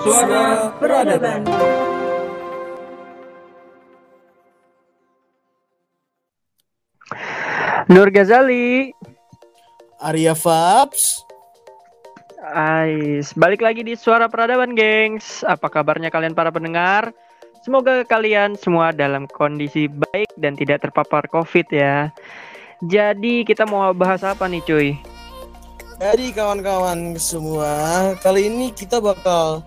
Suara Peradaban. Nur Ghazali. Arya Fabs. Ais, balik lagi di Suara Peradaban, gengs. Apa kabarnya kalian para pendengar? Semoga kalian semua dalam kondisi baik dan tidak terpapar COVID ya. Jadi kita mau bahas apa nih, cuy? Jadi kawan-kawan semua, kali ini kita bakal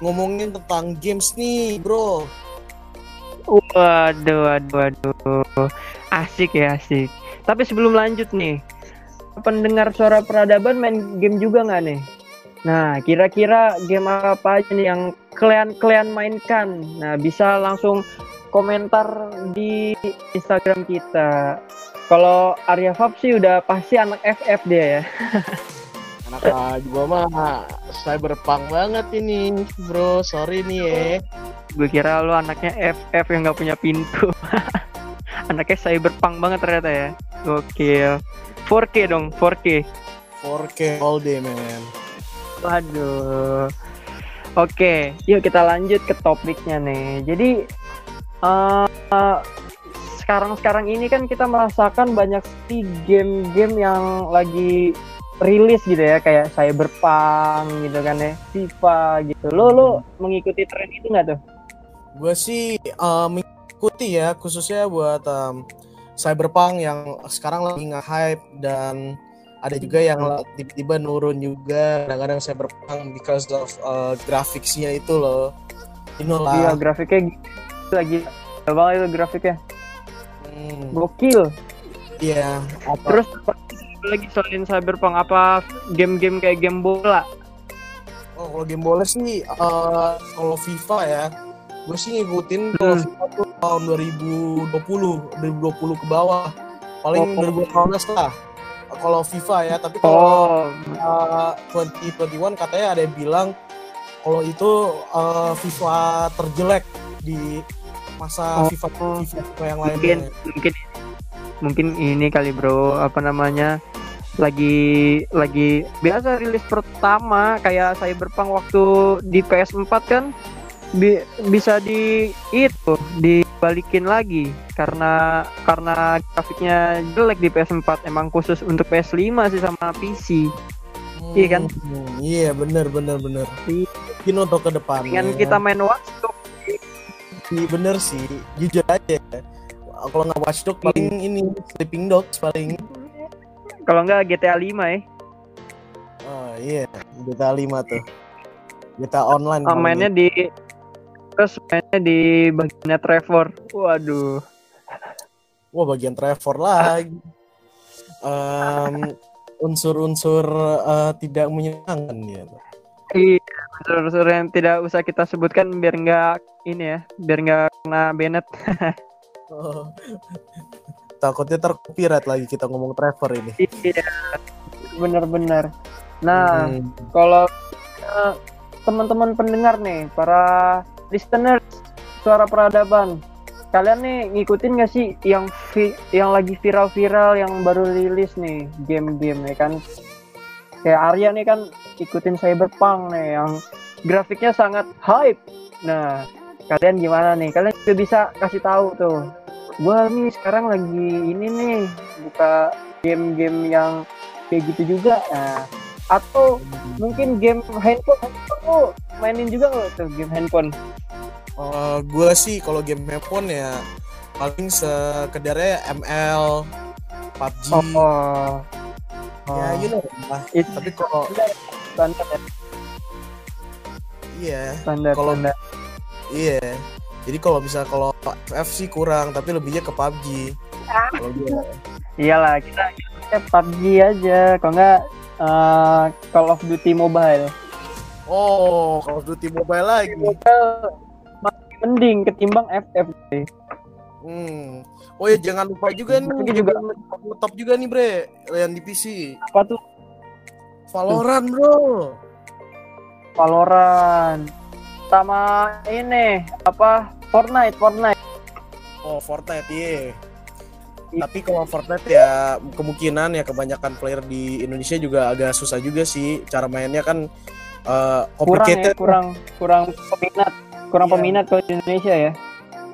ngomongin tentang games nih, bro. Waduh, waduh, waduh. Asik ya, asik. Tapi sebelum lanjut nih, pendengar suara peradaban main game juga nggak nih? Nah, kira-kira game apa aja nih yang kalian-kalian mainkan? Nah, bisa langsung komentar di Instagram kita. Kalau Arya Fab sih udah pasti anak FF dia ya. Anak gua mah cyberpunk banget ini, bro. Sorry nih ya. Gue kira lu anaknya FF yang nggak punya pintu. anaknya cyberpunk banget ternyata ya. Gokil. 4K dong, 4K. 4K all day, man. Waduh. Oke, yuk kita lanjut ke topiknya nih. Jadi uh, uh, sekarang-sekarang ini kan kita merasakan banyak sih game-game yang lagi rilis gitu ya, kayak Cyberpunk gitu kan ya, FIFA gitu. Lo lo mengikuti tren itu nggak tuh? Gue sih uh, mengikuti ya, khususnya buat um, Cyberpunk yang sekarang lagi nge-hype dan ada juga yang tiba-tiba nurun juga kadang-kadang cyberpunk because of uh, grafiksnya itu loh inilah iya grafiknya gitu. lagi banget itu grafiknya hmm. gokil iya yeah, terus lagi selain cyberpunk apa game-game kayak game bola oh kalau game bola sih uh, kalau FIFA ya gue sih ngikutin kalau hmm. FIFA tuh tahun 2020 2020 ke bawah paling oh. 2018 lah kalau FIFA ya tapi kalau oh. uh, 2021 katanya ada yang bilang kalau itu uh, FIFA terjelek di masa oh. FIFA, FIFA yang lainnya mungkin mungkin mungkin ini kali bro apa namanya lagi lagi biasa rilis pertama kayak Cyberpunk waktu di PS4 kan bi bisa di itu dibalikin lagi karena karena grafiknya jelek di PS4 emang khusus untuk PS5 sih sama PC hmm, iya kan? iya bener bener bener. Mungkin untuk ke depan dengan kita main Watch Dogs. Iya bener sih. Jujur aja kalau nggak Watch Dogs paling ini Sleeping Dogs paling kalau nggak GTA 5 ya oh iya. GTA 5 tuh. GTA online oh, mainnya di terus mainnya di bagiannya Trevor. Waduh. Wah bagian Trevor lagi. Um, unsur-unsur uh, tidak menyenangkan ya iya unsur-unsur yang tidak usah kita sebutkan biar nggak ini ya biar nggak kena Bennett. Oh. Takutnya tercopyright lagi kita ngomong Trevor ini. Iya bener-bener nah hmm. kalau uh, teman-teman pendengar nih para listeners suara peradaban kalian nih ngikutin gak sih yang vi yang lagi viral-viral yang baru rilis nih game-game ya kan? Kayak Arya nih kan ikutin Cyberpunk nih yang grafiknya sangat hype. Nah kalian gimana nih? Kalian juga bisa kasih tahu tuh gua nih sekarang lagi ini nih buka game-game yang kayak gitu juga nah atau mungkin game handphone tuh mainin juga nggak tuh game handphone Uh, gue sih kalau game handphone ya paling sekedarnya ML, PUBG. Oh. oh. Ya, you know lah. It, Tapi kalau standar ya. Iya. Standar. Kalau standar. iya. Jadi kalau bisa kalau FF sih kurang, tapi lebihnya ke PUBG. Ah. Kalau. Iyalah, kita, kita PUBG aja. Kalau enggak uh, Call of Duty Mobile. Oh, Call of Duty Mobile lagi. Mobile mending ketimbang FF. Hmm. Oh ya jangan lupa juga nih Tapi juga top juga nih bre yang di PC. Apa tuh? Valorant bro. Valorant. Sama ini apa? Fortnite, Fortnite. Oh Fortnite iya. Yeah. Tapi kalau Fortnite ya kemungkinan ya kebanyakan player di Indonesia juga agak susah juga sih. Cara mainnya kan uh, kurang ya complicated kurang kurang peminat kurang Iya. peminat kalau di Indonesia ya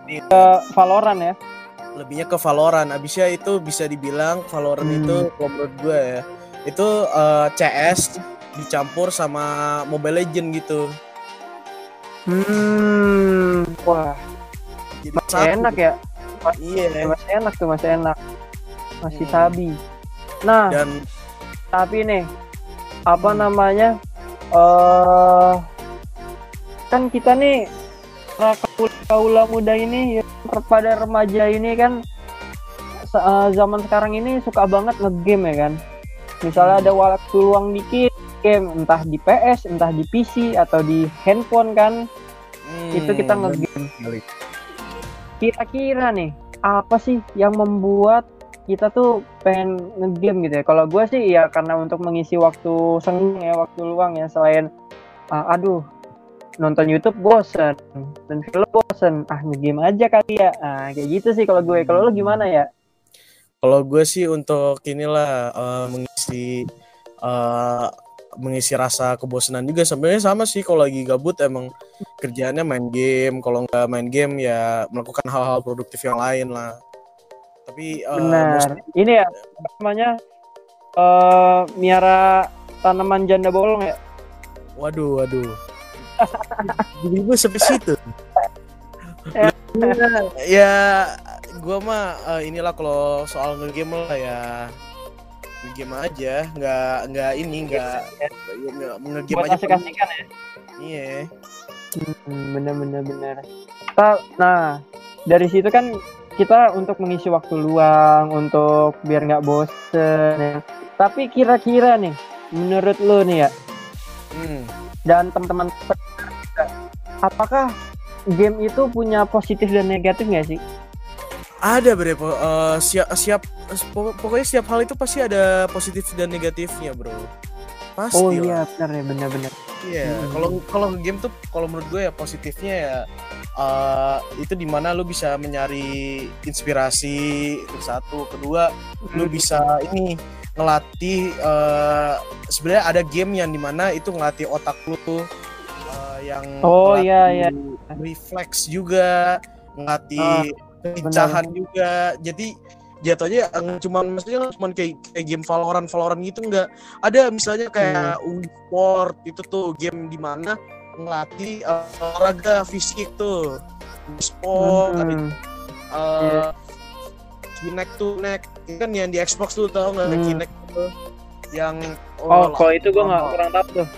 Iya. ke Valorant ya lebihnya ke Valorant. Abisnya itu bisa dibilang Valorant Hmm. itu kalau menurut gue ya itu uh, CS dicampur sama Mobile Legend gitu. Hmm wah Jadi masih satu. enak ya Iya. masih enak tuh masih enak masih Hmm. sabi nah Dan tapi nih apa Hmm. namanya eh kan kita nih kaula, muda ini ya, pada remaja ini kan eh, zaman sekarang ini suka banget ngegame ya kan misalnya ada waktu luang dikit game entah di PS entah di PC atau di handphone kan hmm, itu kita ngegame. kira-kira nih apa sih yang membuat kita tuh pengen ngegame gitu ya? Kalau gue sih ya karena untuk mengisi waktu senggang ya waktu luang ya selain ah, aduh nonton YouTube bosen dan film bosen ah ngegame aja kali ya. Ah kayak gitu sih kalau gue. Kalau lu gimana ya? Kalau gue sih untuk inilah uh, mengisi uh, mengisi rasa kebosanan juga. Sebenarnya sama sih kalau lagi gabut emang kerjaannya main game. Kalau nggak main game ya melakukan hal-hal produktif yang lain lah. Tapi uh, benar. mostly- ini ya namanya eh miara tanaman janda bolong ya? Waduh waduh. Gue sampai situ. Ya. ya gue mah eh, inilah kalau soal ngegame lah ya ngegame aja nggak nggak ini nggak nggak ngegame aja asik-asikan ya iya Hmm, bener bener bener. Nah, dari situ kan kita untuk mengisi waktu luang, untuk biar nggak bosen. Ya. Tapi kira-kira nih, menurut lo nih ya, hmm. dan teman-teman, apakah game itu punya positif dan negatif nggak sih? Ada bre po- eh, siap siap pokok- pokoknya setiap hal itu pasti ada positif dan negatifnya bro pasti Oh iya, benar ya, benar-benar. Iya, Hmm. kalau kalau game tuh kalau menurut gue ya positifnya ya eh, itu di mana lu bisa mencari inspirasi itu satu, kedua lu Hmm. bisa ini ngelatih eh, sebenarnya ada game yang di mana itu ngelatih otak lu tuh yang Oh, iya, iya. refleks juga ngelatih kelincahan juga. Jadi jatuhnya eh, cuman maksudnya cuman kayak, kayak game Valorant Valorant gitu nggak. Ada misalnya kayak Wii Sport itu tuh game di mana ngelatih eh, olahraga fisik tuh. Sport ada Hmm. eh, Kinect tuh Kinect. Kan yang di Xbox tuh tau nggak? Hmm. Kinect tuh yang Oh, kalau itu gue nggak kurang tahu tuh.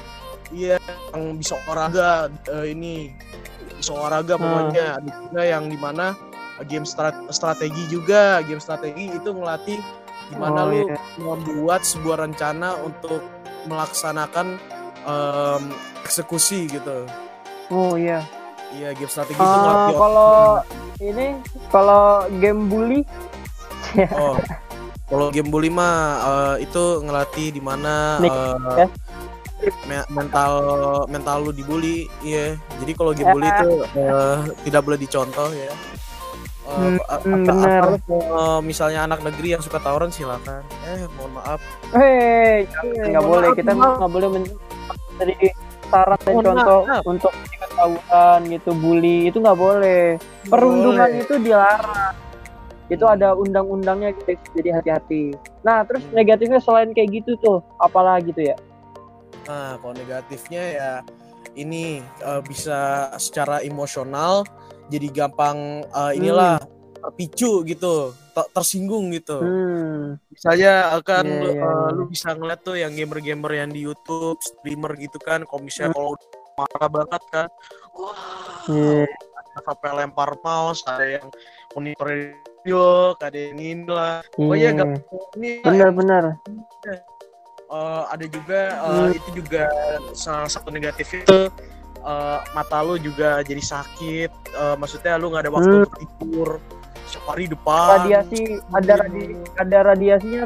Iya, yang bisa olahraga eh, ini bisa olahraga Hmm. pokoknya. Ada juga yang di mana game strat- strategi juga game strategi itu ngelatih gimana Oh, lu iya. membuat sebuah rencana untuk melaksanakan em, eksekusi gitu. Oh iya. Iya game strategi itu Ah, ngelatih kalau ini, kalau game bully, Oh, kalau game bully mah eh, itu ngelatih di mana eh, ya. me- mental mental lu dibully, iya. Jadi kalau game Ya. bully itu eh, tidak boleh dicontoh ya. Eh, Hmm, a- hmm, atau kalau misalnya anak negeri yang suka tawuran silakan. Eh, mohon maaf. Hei, nggak boleh maaf, kita nggak boleh men- dari saran dan contoh maaf. untuk tawuran gitu, bully itu nggak boleh. Perundungan Boleh. itu dilarang. Itu ada undang-undangnya guys, jadi hati-hati. Nah, terus Hmm. negatifnya selain kayak gitu tuh, apalagi tuh ya? Nah, kalau negatifnya ya ini eh, bisa secara emosional jadi gampang eh, inilah terpicu gitu, ter- tersinggung gitu. Hmm, Misalnya akan lu, iya, eh, iya. lu bisa ngeliat tuh yang gamer-gamer yang di YouTube, streamer gitu kan, kalau misalnya Hmm. kalau udah marah banget kan, wah, Iya. sampai lempar mouse, ada yang monitor video, ada yang inilah, pokoknya iya. gak ini Benar-benar. eh, ada juga eh, Hmm. itu juga salah satu negatif itu eh, mata lu juga jadi sakit, eh, maksudnya lu nggak ada waktu Hmm. untuk tidur, setiap hari depan. Radiasi ada radi ada radiasinya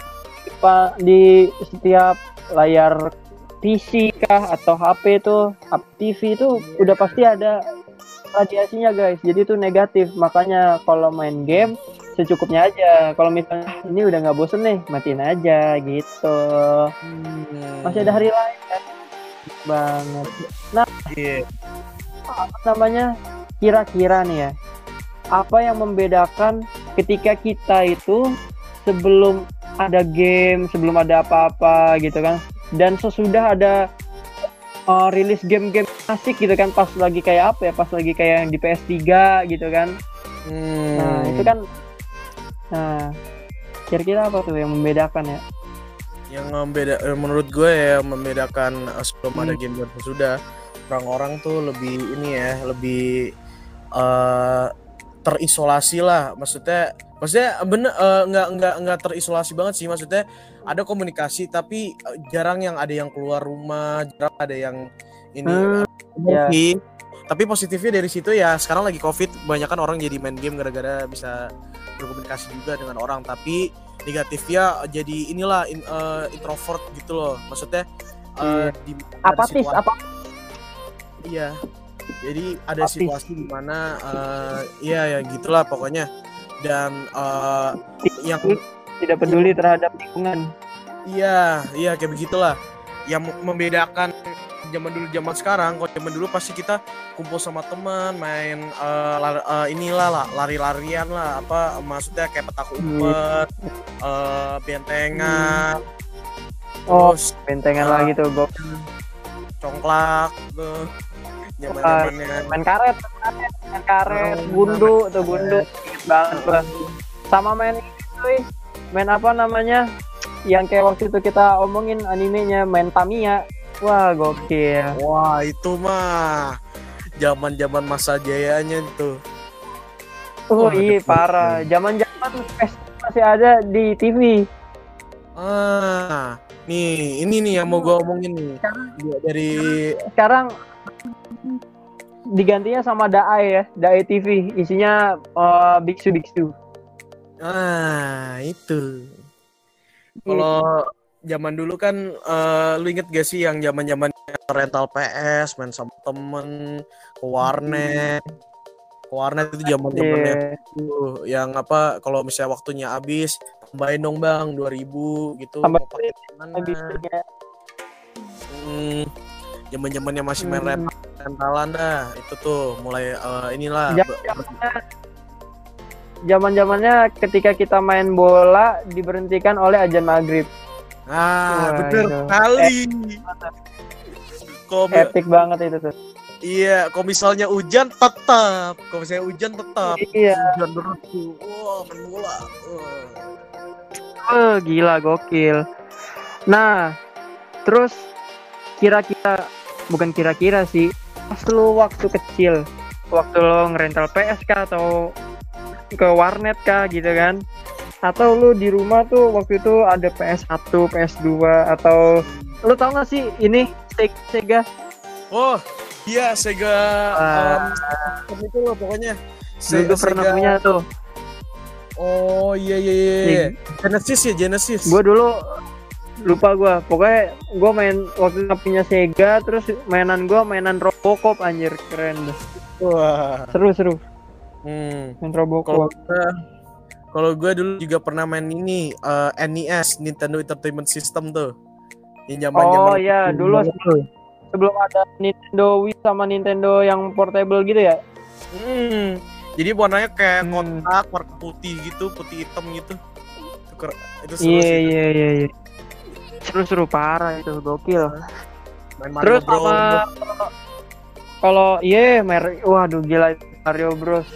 Pak di setiap layar PC kah atau HP HP TV itu udah pasti ada radiasinya guys. Jadi itu negatif. Makanya kalau main game secukupnya aja. Kalau misalnya ini udah nggak bosen nih, matiin aja gitu. Hmm. Masih ada hari lain kan. Banget. Iya. Apa namanya? Kira-kira nih ya. Apa yang membedakan ketika kita itu sebelum ada game, sebelum ada apa-apa gitu kan. Dan sesudah ada uh, rilis game-game asik gitu kan pas lagi kayak apa ya? Pas lagi kayak yang di PS3 gitu kan. Hmm. Nah, itu kan nah kira-kira apa tuh yang membedakan ya? Yang membeda eh, menurut gue ya membedakan eh, sebelum ada Hmm. game dan sudah orang-orang tuh lebih ini ya lebih eh terisolasi lah maksudnya maksudnya bener eh, nggak nggak nggak terisolasi banget sih maksudnya ada komunikasi tapi jarang yang ada yang keluar rumah jarang ada yang ini Hmm, ya. tapi positifnya dari situ ya sekarang lagi covid kebanyakan orang jadi main game gara-gara bisa berkomunikasi juga dengan orang tapi negatifnya jadi inilah in- eh, introvert gitu loh maksudnya eh, di Apatis, situasi- apa? iya jadi ada Apatis. situasi di mana eh, iya ya gitulah pokoknya dan eh, yang Tidak peduli terhadap lingkungan. Iya, iya kayak begitulah. Yang membedakan zaman dulu zaman sekarang, kalau zaman dulu pasti kita kumpul sama teman, main eh, lar- eh, inilah lah, lari-larian lah, apa maksudnya kayak petak umpet, eh, bentengan, Oh, terus bentengan Ah. lagi tuh, gua congklak tuh. Zaman-zamannya. main karet, main karet, Oh, gundu tuh gundu, Ingat banget gua. Sama main itu, main apa namanya? Yang kayak waktu itu kita omongin animenya, main Tamiya. Wah, gokil. Wah, itu mah zaman-zaman masa jayanya itu. Oh, Wah, iya parah. Zaman-zaman masih ada di TV. Ah, nih, ini nih yang mau gue omongin nih. Dia Dari Sekarang digantinya sama Daai ya, Daai TV. Isinya eh, biksu biksu. ah itu. Kalau zaman dulu kan eh, lu inget gak sih yang zaman-zaman rental PS, main sama temen, ke warnet. Ke warnet itu zaman-zamannya Iya. tuh yang apa kalau misalnya waktunya habis tambahin dong Bang 2000 gitu Tambah. Biksunya. Hmm, zaman-zamannya masih main Hmm. rental rentalan dah. Itu tuh mulai eh, inilah Zaman-zamannya zaman-zamannya ketika kita main bola diberhentikan oleh ajan maghrib. Ah, Wah, bener itu. sekali. Kalau mi- Epic banget itu tuh. iya, kalau misalnya hujan tetap, kalau misalnya hujan tetap. Iya. Hujan terus tuh. Wah, bola. Wah. Oh, gila gokil. Nah, terus kira-kira bukan kira-kira sih, pas lu waktu kecil, waktu lo ngerental PS kah atau ke warnet kah gitu kan? Atau lu di rumah tuh waktu itu ada PS1, PS2 atau lu tau gak sih ini Se- Sega? Oh, iya Sega Ah. um, itu loh pokoknya. Dulu gua pernah Sega- punya tuh. Oh, iya iya iya. iya. Genesis ya, Genesis. Gue dulu lupa gua pokoknya gua main waktu itu punya Sega terus mainan gua mainan Robocop anjir keren deh. Wah. seru seru Hmm. main Kalau Robocop gue, kalau gue dulu juga pernah main ini eh, NES Nintendo Entertainment System tuh. Yang zaman Oh, iya, dulu sebelum ada Nintendo Wii sama Nintendo yang portable gitu ya Hmm. Jadi warnanya kayak Hmm. kotak warna putih gitu, putih hitam gitu. Itu, ker- itu seru iya sih. iya iya iya seru seru parah itu gokil Main Mario terus Bros. sama kalau iya Mario waduh gila Mario Bros.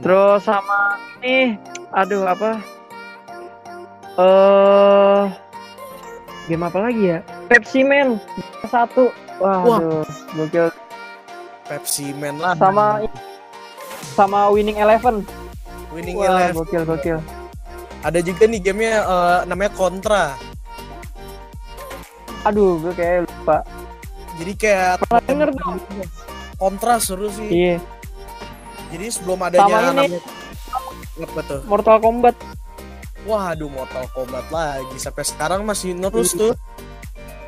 Terus sama ini aduh apa eh game apa lagi ya Pepsi Man satu wah Wah. aduh gokil Pepsi Man lah. sama sama Winning Eleven Winning wah Eleven. gokil gokil Ada juga nih gamenya eh, namanya Contra. aduh gue kayak lupa Jadi kayak pernah denger dong Contra seru sih. iya Jadi sebelum Sama adanya ini. namanya apa tuh? Mortal Kombat Waduh Mortal Kombat lagi sampai sekarang masih terus tuh.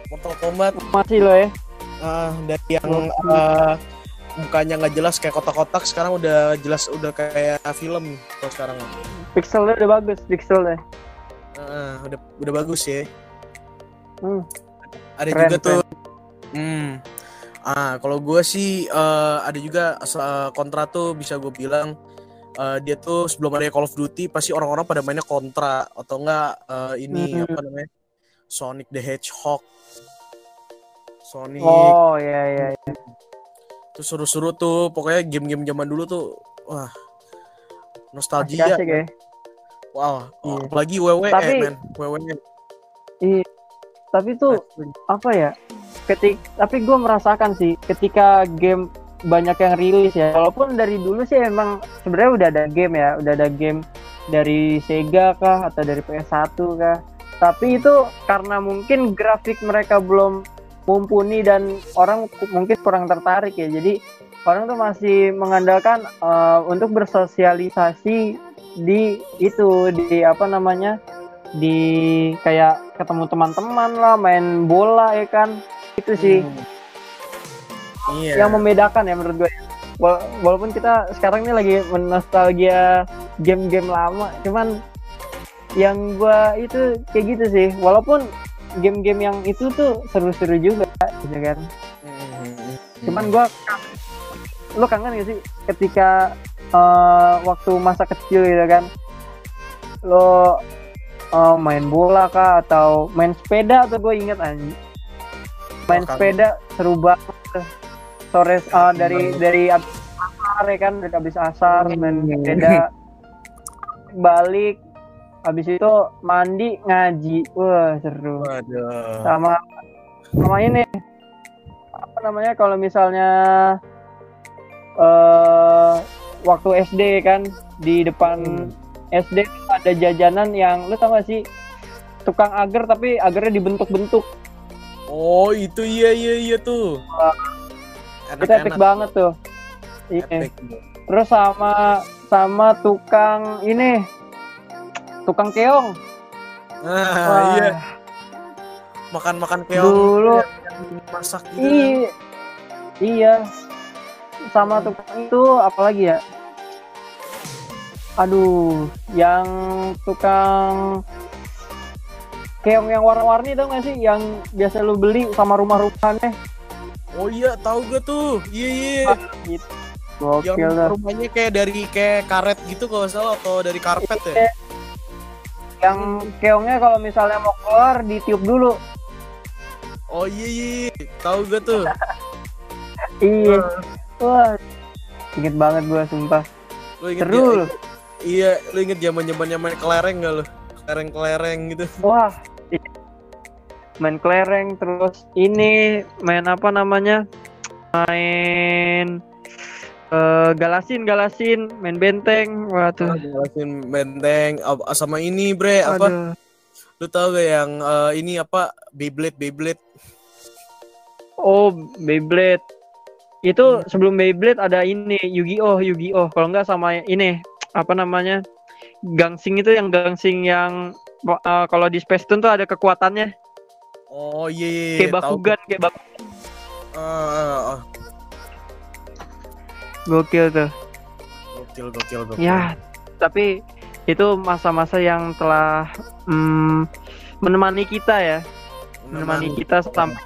Mortal Kombat masih lo ya ah dari yang eh, mukanya nggak jelas kayak kotak-kotak sekarang udah jelas udah kayak film kalau sekarang. pixelnya udah bagus pixelnya Ah, udah udah bagus ya. Hmm. Ada Keren, juga tuh Hmm. Ah, kalau gue sih eh, ada juga eh, kontra tuh bisa gue bilang eh, dia tuh sebelum ada Call of Duty pasti orang-orang pada mainnya kontra atau enggak eh, ini Hmm. apa namanya Sonic the Hedgehog. Sonic Oh iya iya. iya. tuh seru-seru tuh pokoknya game-game zaman dulu tuh wah Asik nostalgia. asik ya. Wow, Iya. apalagi WWE Tapi- men, WWE. Iya. Tapi tuh apa ya? Ketik tapi gue merasakan sih ketika game banyak yang rilis ya. Walaupun dari dulu sih emang sebenarnya udah ada game ya, udah ada game dari Sega kah atau dari PS1 kah. Tapi itu karena mungkin grafik mereka belum mumpuni dan orang mungkin kurang tertarik ya. Jadi orang tuh masih mengandalkan eh, untuk bersosialisasi di itu di apa namanya di kayak ketemu teman-teman lah main bola ya kan itu sih Iya. yang membedakan ya menurut gue Wala- walaupun kita sekarang ini lagi nostalgia game-game lama cuman yang gue itu kayak gitu sih walaupun game-game yang itu tuh seru-seru juga gitu kan Hmm. cuman gue lu kangen gak sih ketika eh, waktu masa kecil gitu kan lo eh, main bola kah atau main sepeda tuh gue inget anjing main sepeda seru banget. Sore eh, dari dari abis asar ya kan? Dari abis asar main Hmm. sepeda. Balik habis itu mandi ngaji. Wah seru. Waduh. sama sama ini apa namanya kalau misalnya eh waktu SD kan? Di depan Hmm. SD ada jajanan yang lu tau gak sih? Tukang agar tapi agarnya dibentuk-bentuk Oh, itu iya iya iya tuh. itu epic banget tuh iya Epic. terus sama sama tukang ini tukang keong Nah, Wah, iya, makan-makan keong dulu yang masak gitu. Iya. Iya. Sama tukang itu apalagi ya? Aduh, yang tukang keong yang warna-warni tau gak sih? Yang biasa lu beli sama rumah-rumahannya. Oh iya, tahu gue tuh. Iya iya. Gitu. Yang Gokil dah. rumahnya kayak dari kayak karet gitu kalau salah atau dari karpet ya. Iya. Yang keongnya kalau misalnya mau keluar ditiup dulu. Oh iya iya, iya. tahu gue tuh. Iya. Wah. Inget banget gua sumpah. Lu inget Seru ya- loh. Iya, lu inget zaman-zamannya main kelereng gak lu? Kelereng-kelereng gitu. Wah, main kelereng terus ini main apa namanya? Main eh, galasin galasin, main benteng. Wah tuh. Jelasin benteng Ab- sama ini bre apa? Aduh. Lu tau gak yang eh, ini apa? Beyblade Beyblade. Oh, Beyblade. Itu sebelum Beyblade ada ini Yu-Gi-Oh, Yu-Gi-Oh. Kalau nggak sama ini apa namanya? Gangsing itu yang gangsing yang eh, kalau di Space Tune tuh ada kekuatannya Oh iya iya. kayak tahu. Bakugan, kayak bak Ah, ah, ah. gokil tuh. Gokil gokil gokil. Ya, tapi itu masa-masa yang telah mm, menemani kita ya, menemani kita sampai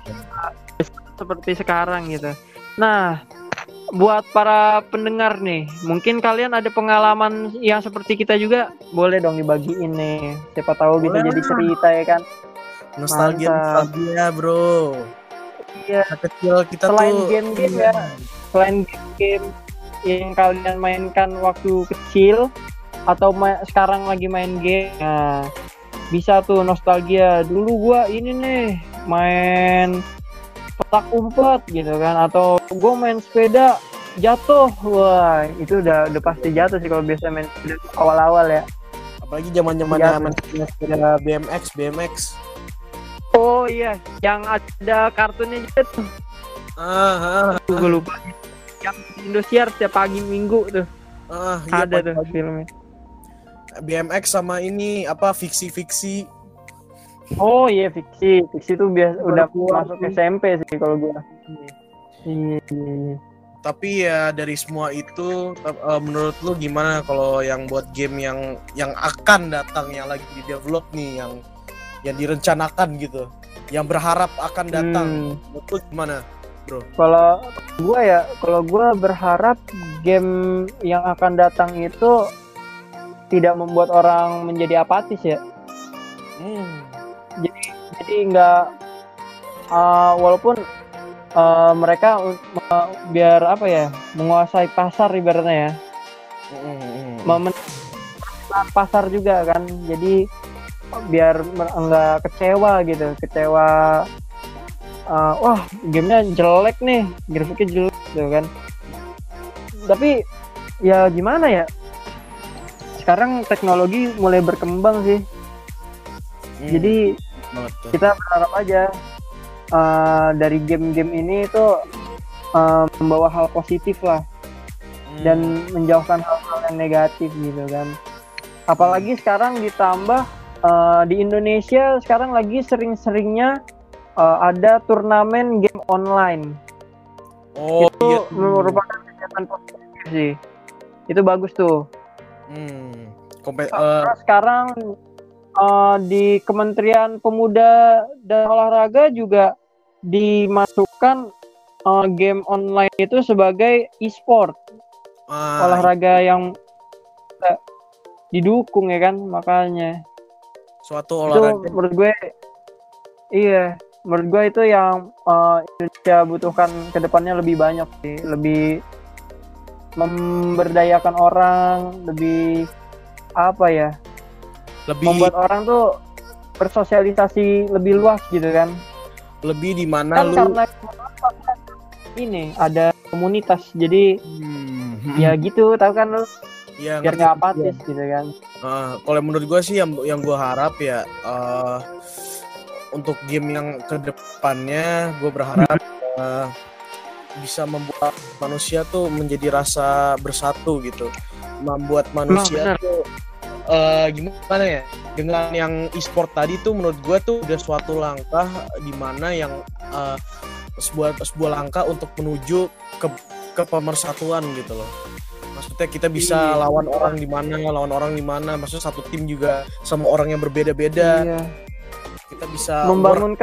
seperti sekarang gitu. Nah, buat para pendengar nih, mungkin kalian ada pengalaman yang seperti kita juga, boleh dong dibagiin nih. Siapa tahu bisa jadi cerita ya kan. Nostalgia Mantap. nostalgia bro. Iya, Masa kecil kita Selain tuh. game-game ya. selain game yang kalian mainkan waktu kecil atau ma- sekarang lagi main game, nah, bisa tuh nostalgia. Dulu gua ini nih main petak umpet gitu kan atau gua main sepeda jatuh wah itu udah udah pasti jatuh sih kalau biasa main sepeda awal-awal ya Apalagi zaman Iya. zamannya main sepeda BMX BMX. Oh iya yang ada kartunnya juga tuh Ah, ah, gue lupa yang Indosiar setiap pagi minggu tuh ah, iya, ada tuh pagi-pagi. filmnya BMX sama ini apa fiksi-fiksi. Oh iya fiksi, fiksi tuh biasa udah masuk. SMP sih kalau gua. Iya, iya, iya. Tapi ya dari semua itu eh, menurut lu gimana kalau yang buat game yang yang akan datang yang lagi di develop nih yang yang direncanakan gitu. yang berharap akan datang. Hmm. Lu gimana, bro? Kalau gua ya, kalau gua berharap game yang akan datang itu tidak membuat orang menjadi apatis ya. Hmm. Jadi nggak uh, walaupun uh, mereka me- biar apa ya menguasai pasar ibaratnya ya, Hmm. momen pasar juga kan. Jadi biar mer- nggak kecewa gitu, kecewa. uh, wah gamenya jelek nih, grafiknya jelek gitu kan. Tapi ya gimana ya? Sekarang teknologi mulai berkembang sih. Hmm. Jadi tuh. kita berharap aja uh, dari game-game ini itu uh, membawa hal positif lah Hmm. dan menjauhkan hal-hal yang negatif gitu kan. Apalagi sekarang ditambah uh, di Indonesia sekarang lagi sering-seringnya uh, ada turnamen game online. oh itu iya. merupakan kegiatan positif sih. Itu bagus tuh. Hmm. Kompe- Karena sekarang uh, di Kementerian Pemuda dan Olahraga juga dimasukkan uh, game online itu sebagai e-sport ah, olahraga yang uh, didukung ya kan makanya suatu itu olahraga menurut gue iya. Menurut gue itu yang uh, Indonesia butuhkan ke depannya lebih banyak sih. Lebih memberdayakan orang lebih apa ya? Lebih membuat orang tuh bersosialisasi lebih luas gitu kan. Lebih di mana kan lu karena ini ada komunitas. Jadi Hmm. ya gitu tahu kan lu ya, biar nggak apatis gitu kan. Eh, kalau menurut gue sih yang yang gue harap ya eh, untuk game yang ke depannya gue berharap eh, bisa membuat manusia tuh menjadi rasa bersatu gitu. Membuat manusia benar. tuh eh, gimana ya dengan yang e-sport tadi tuh menurut gue tuh udah suatu langkah di mana yang eh, sebuah sebuah langkah untuk menuju ke ke pemersatuan gitu loh maksudnya kita bisa Iya. lawan orang di mana lawan orang di mana. Maksudnya satu tim juga sama orang yang berbeda-beda. Iya. kita bisa membangun work-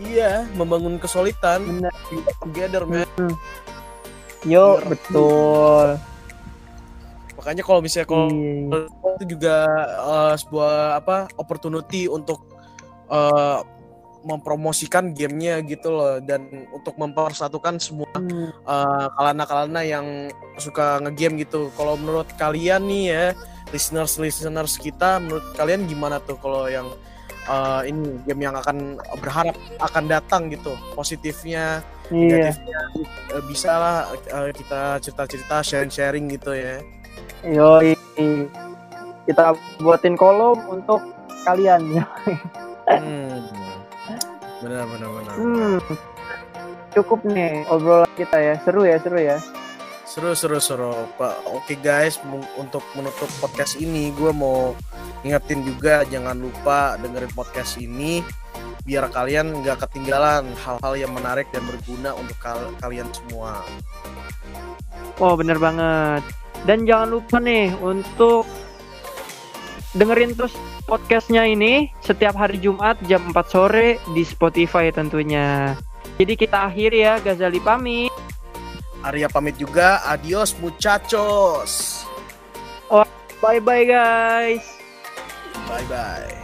iya membangun kesulitan bener together man. Yo Biar- betul. Makanya kalau misalnya kalau Iya. itu juga eh, sebuah apa opportunity untuk eh, mempromosikan gamenya gitu loh dan untuk mempersatukan semua Hmm, eh, kalana-kalana yang suka ngegame gitu. Kalau menurut kalian nih ya, listeners listeners kita, menurut kalian gimana tuh kalau yang eh, ini game yang akan berharap akan datang gitu, positifnya, iya negatifnya eh, bisa lah eh, kita cerita-cerita sharing-sharing gitu ya. Yoi. Kita buatin kolom untuk kalian ya. Hmm. Benar benar benar. Hmm. Cukup nih obrolan kita ya. Seru ya, seru ya. Seru seru seru Pak. Oke guys, untuk menutup podcast ini gue mau ingetin juga jangan lupa dengerin podcast ini biar kalian nggak ketinggalan hal-hal yang menarik dan berguna untuk kal- kalian semua. Oh, bener banget. Dan jangan lupa nih untuk dengerin terus podcastnya ini setiap hari Jumat jam 4 sore di Spotify tentunya. Jadi kita akhiri ya, Gazali pamit. Arya pamit juga. Adios muchachos. Bye-bye guys. Bye bye.